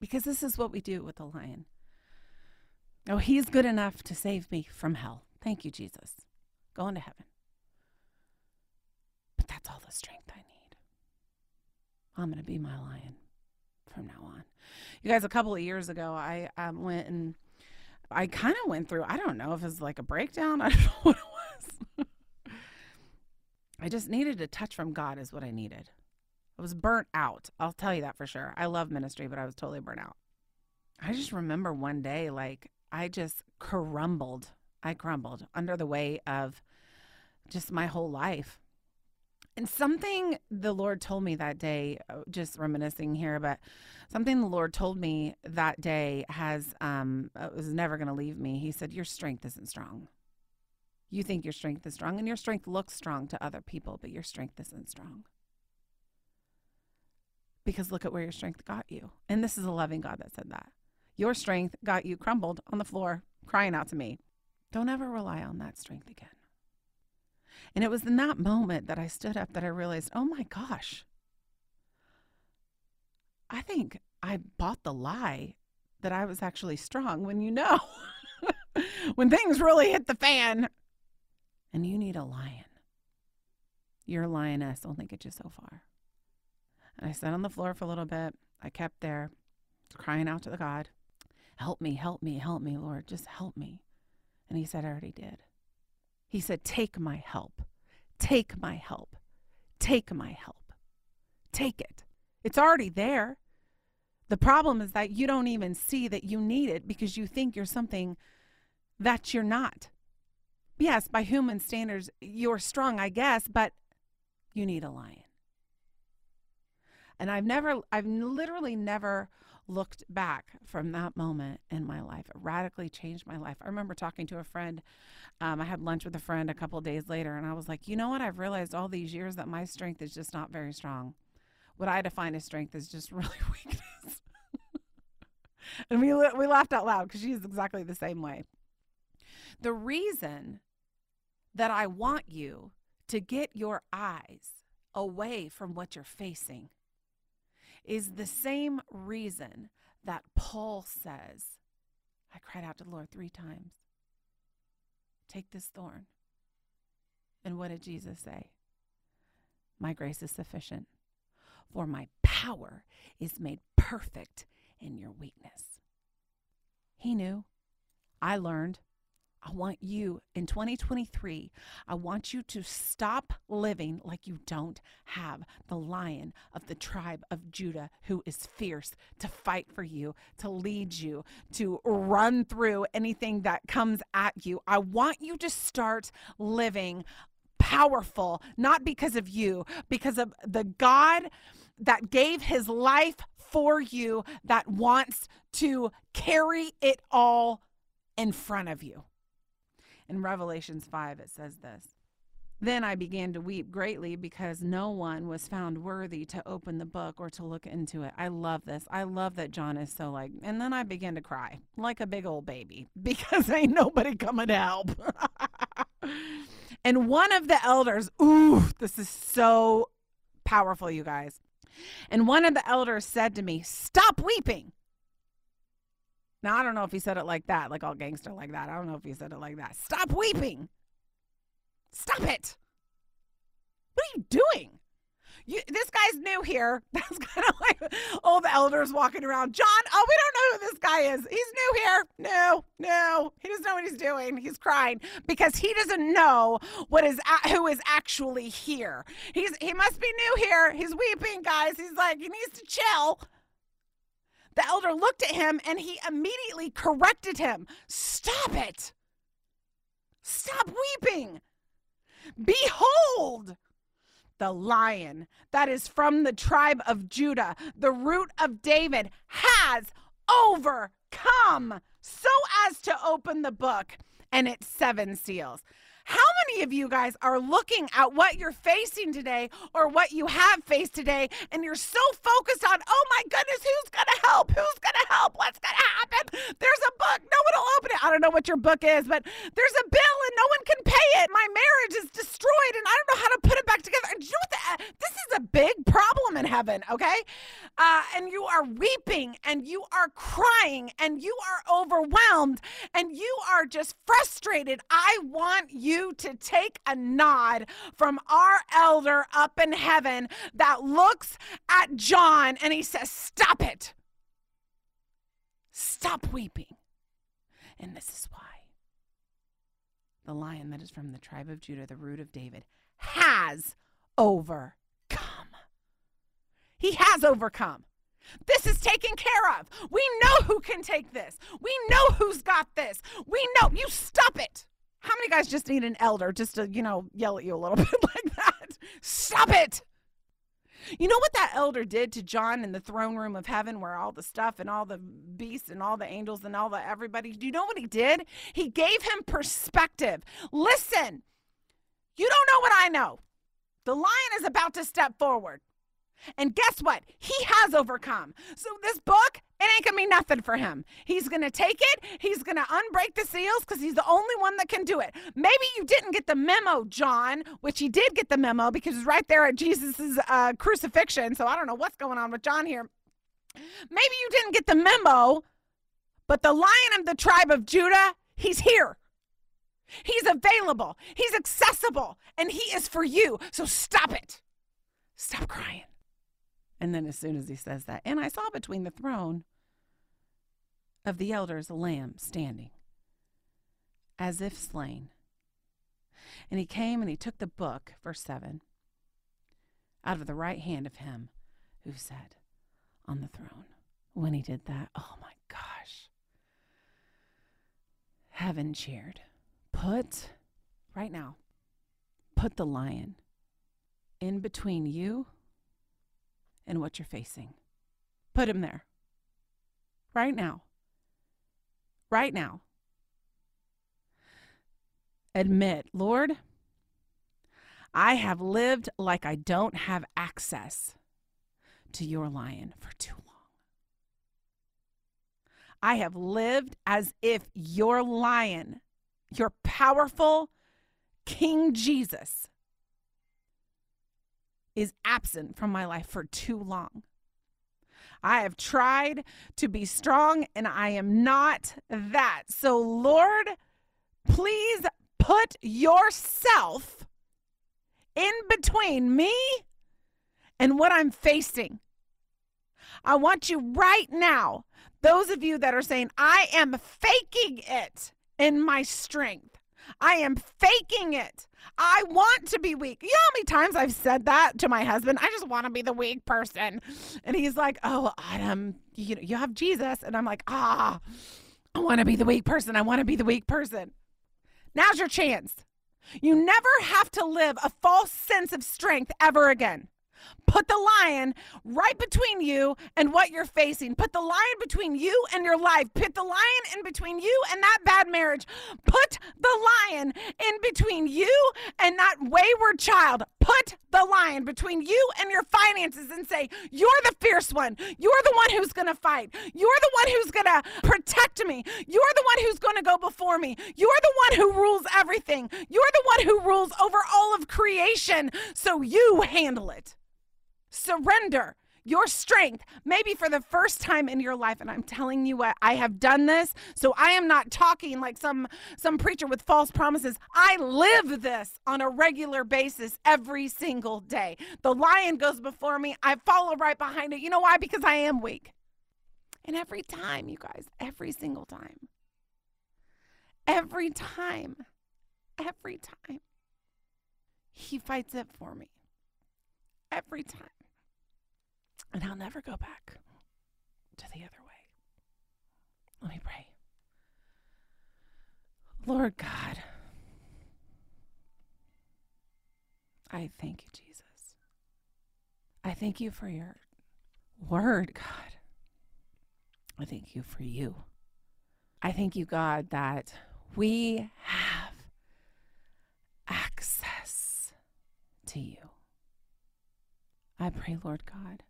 Because this is what we do with the lion. Oh, he's good enough to save me from hell. Thank you, Jesus. Going to heaven. But that's all the strength I need. I'm going to be my lion from now on. You guys, a couple of years ago, I um, went and I kind of went through, I don't know if it was like a breakdown. I don't know what it was. I just needed a touch from God, is what I needed. I was burnt out. I'll tell you that for sure. I love ministry, but I was totally burnt out. I just remember one day, like, I just crumbled. I crumbled under the weight of just my whole life. And something the Lord told me that day, uh, just reminiscing here, but something the Lord told me that day has um uh, was never going to leave me. He said, "Your strength isn't strong. You think your strength is strong, and your strength looks strong to other people, but your strength isn't strong." Because look at where your strength got you. And this is a loving God that said that. Your strength got you crumbled on the floor, crying out to me. Don't ever rely on that strength again. And it was in that moment that I stood up that I realized, oh my gosh, I think I bought the lie that I was actually strong when you know, when things really hit the fan and you need a lion. Your lioness only get you so far. And I sat on the floor for a little bit. I kept there, crying out to the God. Help me, help me, help me, Lord. Just help me. And he said, I already did. He said, Take my help. Take my help. Take my help. Take it. It's already there. The problem is that you don't even see that you need it because you think you're something that you're not. Yes, by human standards, you're strong, I guess, but you need a lion. And I've never, I've literally never looked back from that moment in my life. It radically changed my life. I remember talking to a friend. Um, I had lunch with a friend a couple days later, and I was like, you know what? I've realized all these years that my strength is just not very strong. What I define as strength is just really weakness. and we, we laughed out loud because she's exactly the same way. The reason that I want you to get your eyes away from what you're facing is the same reason that Paul says, I cried out to the Lord three times. Take this thorn. And what did Jesus say? My grace is sufficient, for my power is made perfect in your weakness. He knew. I learned. I want you in 2023, I want you to stop living like you don't have the lion of the tribe of Judah who is fierce to fight for you, to lead you, to run through anything that comes at you. I want you to start living powerful, not because of you, because of the God that gave his life for you that wants to carry it all in front of you. In Revelations 5, it says this Then I began to weep greatly because no one was found worthy to open the book or to look into it. I love this. I love that John is so like, and then I began to cry like a big old baby because ain't nobody coming to help. and one of the elders, ooh, this is so powerful, you guys. And one of the elders said to me, Stop weeping. Now, I don't know if he said it like that, like all gangster like that. I don't know if he said it like that. Stop weeping. Stop it. What are you doing? You, this guy's new here. That's kind of like all the elders walking around. John, oh, we don't know who this guy is. He's new here. No, no, he doesn't know what he's doing. He's crying because he doesn't know what is who is actually here. He's he must be new here. He's weeping, guys. He's like he needs to chill. The elder looked at him and he immediately corrected him. Stop it. Stop weeping. Behold, the lion that is from the tribe of Judah, the root of David, has overcome so as to open the book and its seven seals. How many of you guys are looking at what you're facing today or what you have faced today and you're so focused on, oh my goodness, who's going to help? Who's going to help? What's going to happen? There's a book. No one will open it. I don't know what your book is, but there's a bill and no one can pay it. My marriage is destroyed and I don't know how to put it back together. And you know what? The, this is a big problem in heaven, okay? Uh, and you are weeping and you are crying and you are overwhelmed and you are just frustrated. I want you you to take a nod from our elder up in heaven that looks at John and he says, Stop it. Stop weeping. And this is why the lion that is from the tribe of Judah, the root of David, has overcome. He has overcome. This is taken care of. We know who can take this. We know who's got this. We know. You stop it. How many guys just need an elder just to, you know, yell at you a little bit like that? Stop it. You know what that elder did to John in the throne room of heaven where all the stuff and all the beasts and all the angels and all the everybody, do you know what he did? He gave him perspective. Listen, you don't know what I know. The lion is about to step forward. And guess what? He has overcome. So this book, it ain't gonna be nothing for him. He's gonna take it, he's gonna unbreak the seals because he's the only one that can do it. Maybe you didn't get the memo, John, which he did get the memo because it's right there at Jesus' uh, crucifixion. So I don't know what's going on with John here. Maybe you didn't get the memo, but the lion of the tribe of Judah, he's here. He's available, he's accessible, and he is for you. So stop it. Stop crying. And then, as soon as he says that, and I saw between the throne of the elders a lamb standing, as if slain. And he came and he took the book, verse 7, out of the right hand of him who sat on the throne. When he did that, oh my gosh. Heaven cheered. Put, right now, put the lion in between you and what you're facing. Put him there. Right now. Right now. Admit, Lord, I have lived like I don't have access to your lion for too long. I have lived as if your lion, your powerful King Jesus, is absent from my life for too long. I have tried to be strong and I am not that. So, Lord, please put yourself in between me and what I'm facing. I want you right now, those of you that are saying, I am faking it in my strength. I am faking it. I want to be weak. You know how many times I've said that to my husband? I just want to be the weak person. And he's like, Oh, Autumn, you, you have Jesus. And I'm like, Ah, I want to be the weak person. I want to be the weak person. Now's your chance. You never have to live a false sense of strength ever again. Put the lion right between you and what you're facing. Put the lion between you and your life. Put the lion in between you and that bad marriage. Put the lion in between you and that wayward child. Put the lion between you and your finances and say, You're the fierce one. You're the one who's going to fight. You're the one who's going to protect me. You're the one who's going to go before me. You're the one who rules everything. You're the one who rules over all of creation. So you handle it surrender your strength, maybe for the first time in your life. And I'm telling you what, I have done this. So I am not talking like some some preacher with false promises. I live this on a regular basis every single day. The lion goes before me. I follow right behind it. You know why? Because I am weak. And every time, you guys, every single time. Every time. Every time. He fights it for me. Every time. And I'll never go back to the other way. Let me pray. Lord God, I thank you, Jesus. I thank you for your word, God. I thank you for you. I thank you, God, that we have access to you. I pray, Lord God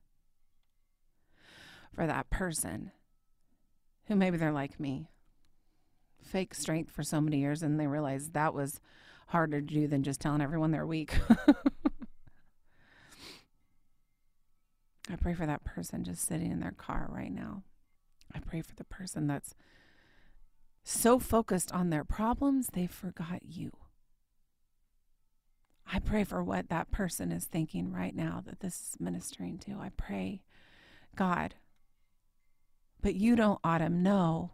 for that person who maybe they're like me, fake strength for so many years, and they realize that was harder to do than just telling everyone they're weak. I pray for that person just sitting in their car right now. I pray for the person that's so focused on their problems, they forgot you. I pray for what that person is thinking right now that this is ministering to. I pray, God, but you don't, Autumn, know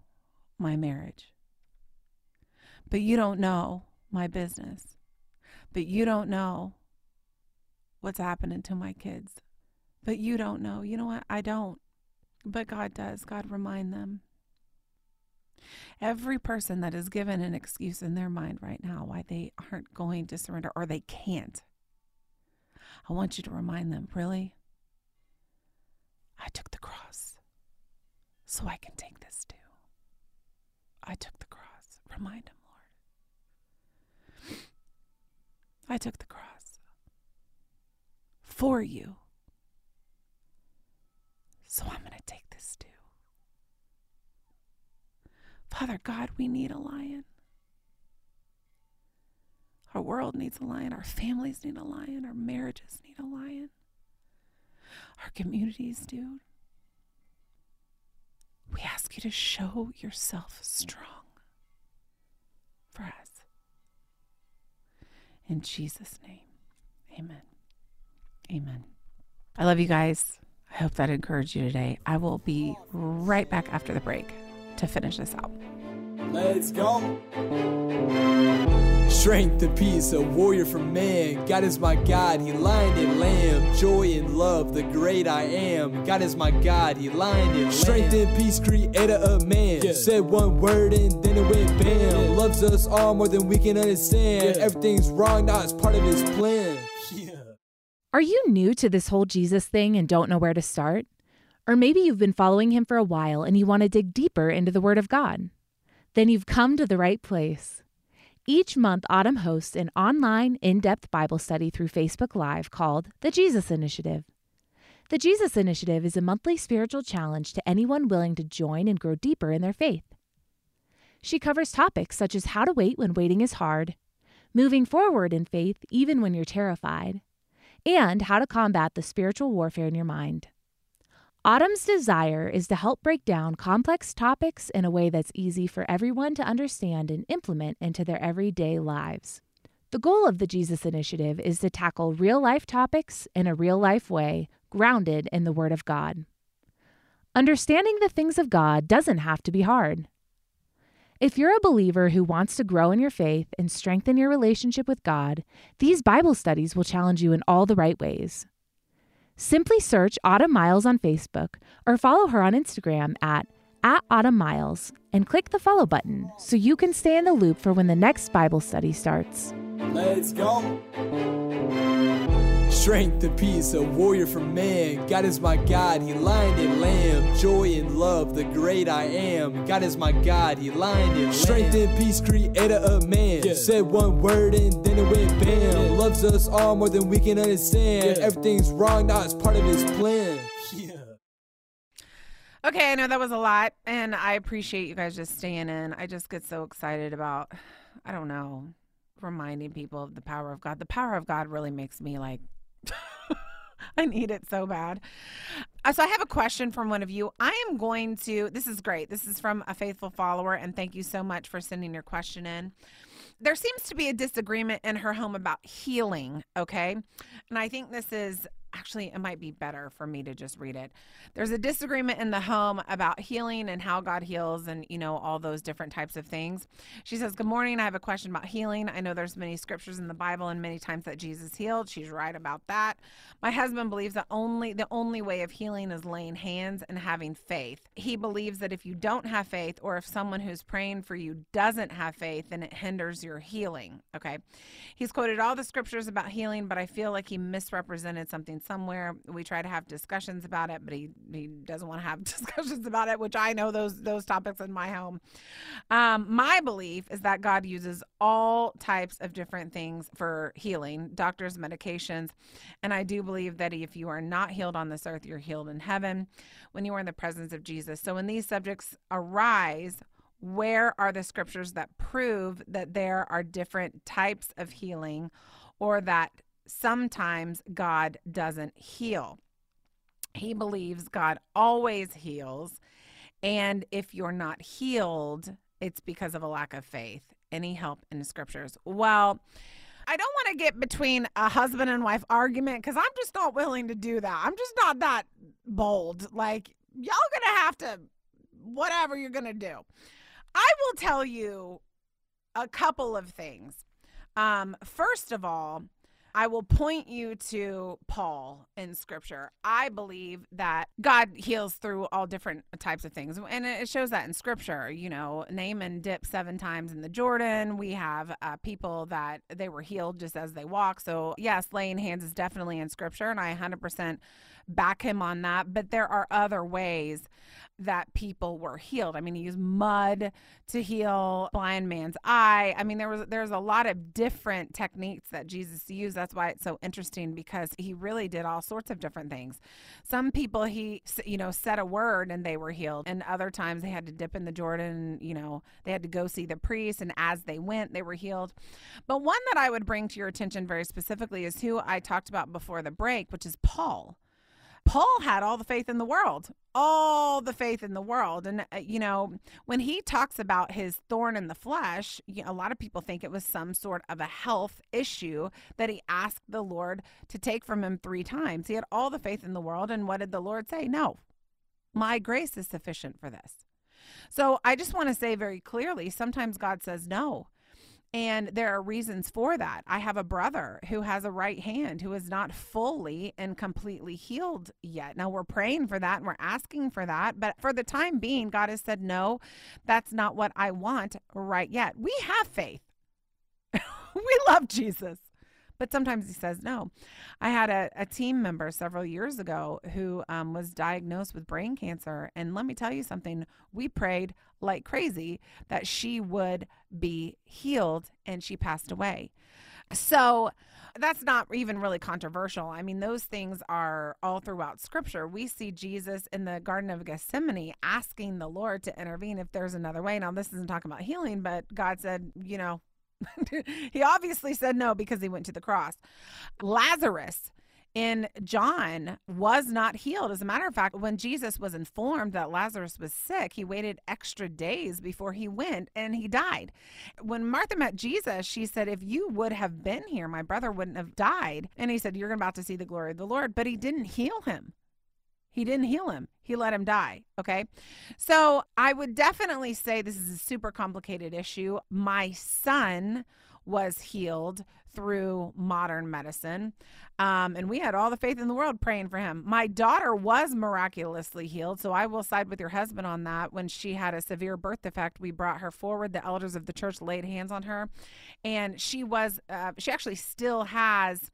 my marriage. But you don't know my business. But you don't know what's happening to my kids. But you don't know. You know what? I don't. But God does. God remind them. Every person that is given an excuse in their mind right now why they aren't going to surrender or they can't, I want you to remind them really, I took the cross so I can take this too. I took the cross. Remind him, Lord. I took the cross for you. So I'm going to take this too. Father God, we need a lion. Our world needs a lion. Our families need a lion. Our marriages need a lion. Our communities do. We ask you to show yourself strong for us. In Jesus' name, amen. Amen. I love you guys. I hope that encouraged you today. I will be right back after the break to finish this out. Let's go. Strength and peace, a warrior for man. God is my God, He lion and lamb. Joy and love, the great I am. God is my God, He lion and lamb. Strength and peace, creator of man. Yeah. Said one word and then it went bam. Yeah. Loves us all more than we can understand. Yeah. Everything's wrong, now it's part of His plan. Are you new to this whole Jesus thing and don't know where to start? Or maybe you've been following Him for a while and you want to dig deeper into the Word of God? Then you've come to the right place. Each month, Autumn hosts an online, in depth Bible study through Facebook Live called The Jesus Initiative. The Jesus Initiative is a monthly spiritual challenge to anyone willing to join and grow deeper in their faith. She covers topics such as how to wait when waiting is hard, moving forward in faith even when you're terrified, and how to combat the spiritual warfare in your mind. Autumn's desire is to help break down complex topics in a way that's easy for everyone to understand and implement into their everyday lives. The goal of the Jesus Initiative is to tackle real life topics in a real life way, grounded in the Word of God. Understanding the things of God doesn't have to be hard. If you're a believer who wants to grow in your faith and strengthen your relationship with God, these Bible studies will challenge you in all the right ways. Simply search Autumn Miles on Facebook or follow her on Instagram at, at Autumn Miles and click the follow button so you can stay in the loop for when the next Bible study starts. Let's go. Strength and peace, a warrior for man. God is my God, He lion and lamb. Joy and love, the great I am. God is my God, He lion and lamb. Strength and peace, creator of man. Yeah. Said one word and then it went bam. Yeah. Loves us all more than we can understand. Yeah. Everything's wrong, now it's part of His plan. Yeah. Okay, I know that was a lot, and I appreciate you guys just staying in. I just get so excited about, I don't know, reminding people of the power of God. The power of God really makes me like I need it so bad. Uh, so I have a question from one of you. I am going to, this is great. This is from a faithful follower, and thank you so much for sending your question in. There seems to be a disagreement in her home about healing, okay? And I think this is actually it might be better for me to just read it. There's a disagreement in the home about healing and how god heals and you know all those different types of things. She says good morning. I have a question about healing. I know there's many scriptures in the bible and many times that jesus healed. She's right about that. My husband believes that only the only way of healing is laying hands and having faith. He believes that if you don't have faith or if someone who's praying for you doesn't have faith then it hinders your healing. Okay. He's quoted all the scriptures about healing but i feel like he misrepresented something somewhere. We try to have discussions about it, but he, he doesn't want to have discussions about it, which I know those those topics in my home. Um, my belief is that God uses all types of different things for healing, doctors, medications, and I do believe that if you are not healed on this earth, you're healed in heaven when you are in the presence of Jesus. So when these subjects arise, where are the scriptures that prove that there are different types of healing or that sometimes God doesn't heal. He believes God always heals. And if you're not healed, it's because of a lack of faith. Any help in the scriptures? Well, I don't want to get between a husband and wife argument because I'm just not willing to do that. I'm just not that bold. Like, y'all gonna have to, whatever you're gonna do. I will tell you a couple of things. Um, first of all, I will point you to Paul in scripture. I believe that God heals through all different types of things. And it shows that in scripture. You know, Naaman dipped seven times in the Jordan. We have uh, people that they were healed just as they walk. So, yes, laying hands is definitely in scripture. And I 100% back him on that. But there are other ways that people were healed. I mean, he used mud to heal blind man's eye. I mean, there was there's a lot of different techniques that Jesus used. That's why it's so interesting because he really did all sorts of different things. Some people he you know said a word and they were healed, and other times they had to dip in the Jordan. You know, they had to go see the priest, and as they went, they were healed. But one that I would bring to your attention very specifically is who I talked about before the break, which is Paul. Paul had all the faith in the world, all the faith in the world. And, uh, you know, when he talks about his thorn in the flesh, you know, a lot of people think it was some sort of a health issue that he asked the Lord to take from him three times. He had all the faith in the world. And what did the Lord say? No, my grace is sufficient for this. So I just want to say very clearly sometimes God says no. And there are reasons for that. I have a brother who has a right hand who is not fully and completely healed yet. Now we're praying for that and we're asking for that. But for the time being, God has said, no, that's not what I want right yet. We have faith. we love Jesus. But sometimes he says no. I had a, a team member several years ago who um, was diagnosed with brain cancer. And let me tell you something, we prayed like crazy that she would be healed, and she passed away. So, that's not even really controversial. I mean, those things are all throughout scripture. We see Jesus in the Garden of Gethsemane asking the Lord to intervene if there's another way. Now, this isn't talking about healing, but God said, you know, he obviously said no because he went to the cross. Lazarus in John was not healed. As a matter of fact, when Jesus was informed that Lazarus was sick, he waited extra days before he went and he died. When Martha met Jesus, she said, If you would have been here, my brother wouldn't have died. And he said, You're about to see the glory of the Lord. But he didn't heal him. He didn't heal him. He let him die. Okay. So I would definitely say this is a super complicated issue. My son was healed through modern medicine. Um, and we had all the faith in the world praying for him. My daughter was miraculously healed. So I will side with your husband on that. When she had a severe birth defect, we brought her forward. The elders of the church laid hands on her. And she was, uh, she actually still has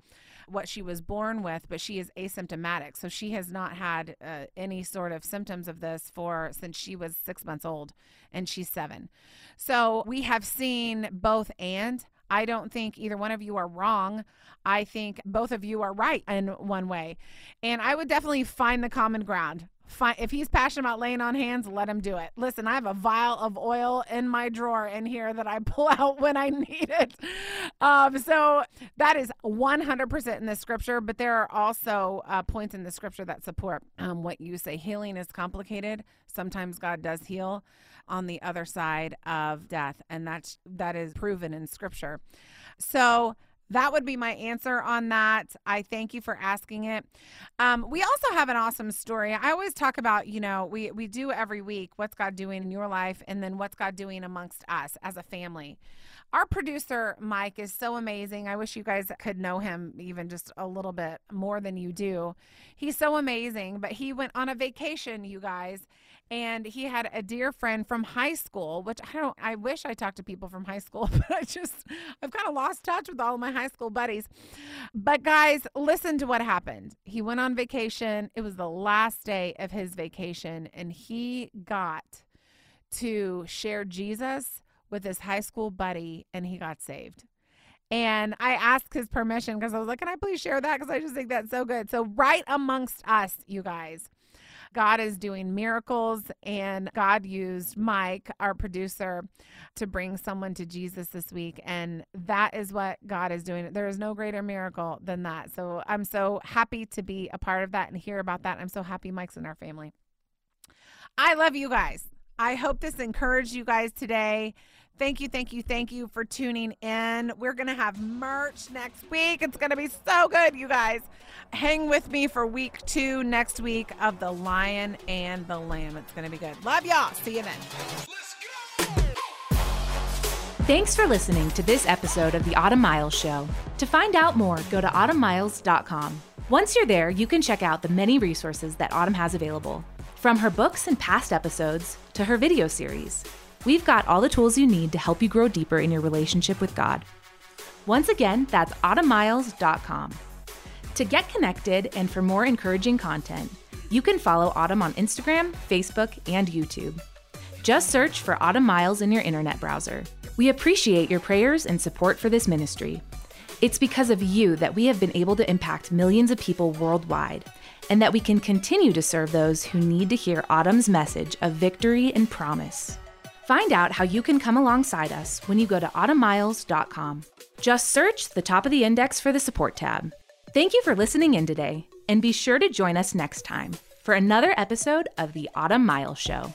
what she was born with, but she is asymptomatic. So she has not had uh, any sort of symptoms of this for since she was six months old and she's seven. So we have seen both and. I don't think either one of you are wrong. I think both of you are right in one way. And I would definitely find the common ground. Find, if he's passionate about laying on hands, let him do it. Listen, I have a vial of oil in my drawer in here that I pull out when I need it. Um, so that is 100% in the scripture, but there are also uh, points in the scripture that support um, what you say. Healing is complicated. Sometimes God does heal on the other side of death, and that's that is proven in scripture. So that would be my answer on that. I thank you for asking it. Um, we also have an awesome story. I always talk about, you know, we we do every week what's God doing in your life, and then what's God doing amongst us as a family. Our producer Mike is so amazing. I wish you guys could know him even just a little bit more than you do. He's so amazing, but he went on a vacation, you guys, and he had a dear friend from high school which i don't i wish i talked to people from high school but i just i've kind of lost touch with all of my high school buddies but guys listen to what happened he went on vacation it was the last day of his vacation and he got to share jesus with his high school buddy and he got saved and I asked his permission because I was like, Can I please share that? Because I just think that's so good. So, right amongst us, you guys, God is doing miracles, and God used Mike, our producer, to bring someone to Jesus this week. And that is what God is doing. There is no greater miracle than that. So I'm so happy to be a part of that and hear about that. I'm so happy Mike's in our family. I love you guys. I hope this encouraged you guys today. Thank you, thank you, thank you for tuning in. We're going to have merch next week. It's going to be so good, you guys. Hang with me for week two next week of The Lion and the Lamb. It's going to be good. Love y'all. See you then. Thanks for listening to this episode of the Autumn Miles Show. To find out more, go to autumnmiles.com. Once you're there, you can check out the many resources that Autumn has available, from her books and past episodes to her video series. We've got all the tools you need to help you grow deeper in your relationship with God. Once again, that's autumnmiles.com. To get connected and for more encouraging content, you can follow Autumn on Instagram, Facebook, and YouTube. Just search for Autumn Miles in your internet browser. We appreciate your prayers and support for this ministry. It's because of you that we have been able to impact millions of people worldwide, and that we can continue to serve those who need to hear Autumn's message of victory and promise. Find out how you can come alongside us when you go to autumnmiles.com. Just search the top of the index for the support tab. Thank you for listening in today, and be sure to join us next time for another episode of the Autumn Miles Show.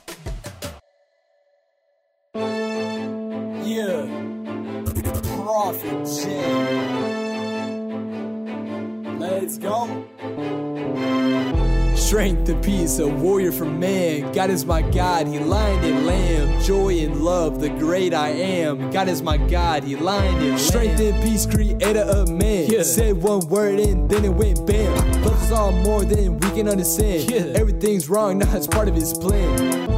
Yeah. Prophet J. Let's go. Strength and peace, a warrior for man. God is my God, He lion and lamb. Joy and love, the great I am. God is my God, He lion and lamb. Strength and peace, creator of man. Yeah. Said one word and then it went bam. Loves us all more than we can understand. Yeah. Everything's wrong, now it's part of His plan.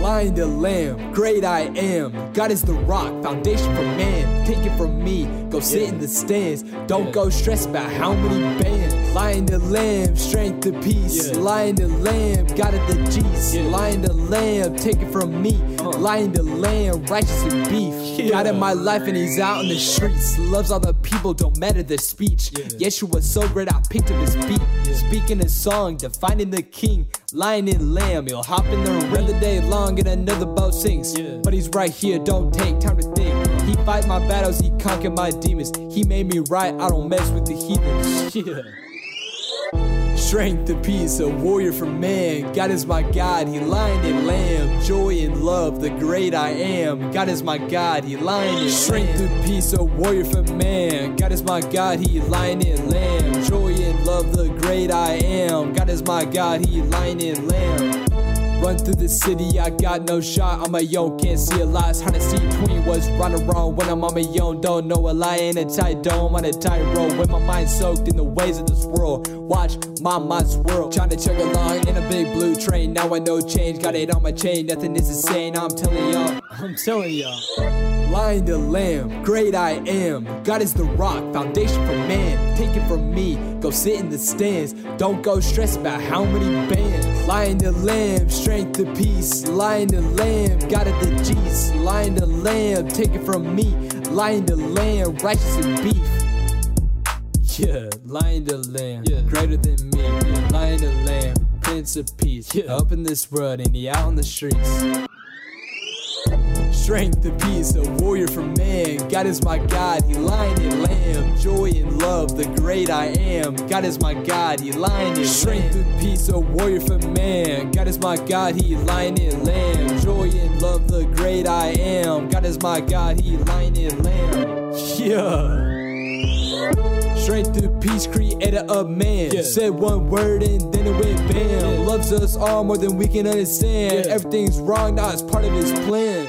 Lion the lamb, great I am. God is the rock, foundation for man. Take it from me, go sit in the stands. Don't go stress about how many bands. Lion the lamb, strength to peace. Lion the lamb, God of the G's. Lion the lamb, take it from me. Lion the lamb, righteous and beef. God in my life and he's out in the streets. Loves all the people, don't matter their speech. Yeshua so great, I picked up his beat. Speaking a song, defining the king. Lion and lamb, he'll hop in the ring the day long and another bow sings. But he's right here, don't take time to think. He fight my battles, he conquer my demons. He made me right, I don't mess with the heathens. Yeah. Strength to peace, a warrior for man. God is my God, He lion and lamb. Joy and love, the great I am. God is my God, He lion and Strength to peace, a warrior for man. God is my God, He lion and lamb. lamb. Joy and love, the great I am. God is my God, he lion and lamb. Run through the city, I got no shot. I'm a young, can't see a lot. It's to see between what's right or wrong when I'm on my own. Don't know a lie in a tight dome on a tight road. When my mind soaked in the ways of this world. Watch my mind swirl. Trying to chug along in a big blue train. Now I know change, got it on my chain. Nothing is insane, I'm telling y'all. I'm telling y'all. Lion the lamb, great I am. God is the rock, foundation for man. Take it from me, go sit in the stands. Don't go stress about how many bands. Lion the lamb, strength to peace. Lion the lamb, God of the G's. Lion the lamb, take it from me. Lion the lamb, righteous and beef. Yeah, lion the lamb, yeah. greater than me. Yeah. Lion the lamb, prince of peace. Yeah. Up in this world and he out on the streets. Strength to peace, a warrior from man. God is my God, he lion and lamb. Joy and love, the great I am. God is my God, he lion and Lamb. Strength to peace, a warrior from man. God is my God, he lion and lamb. Joy and love, the great I am. God is my God, he lion and lamb. Yeah. Strength to peace, creator of man. Yeah. Said one word and then it went bam. Yeah. Loves us all more than we can understand. Yeah. Everything's wrong, now it's part of his plan.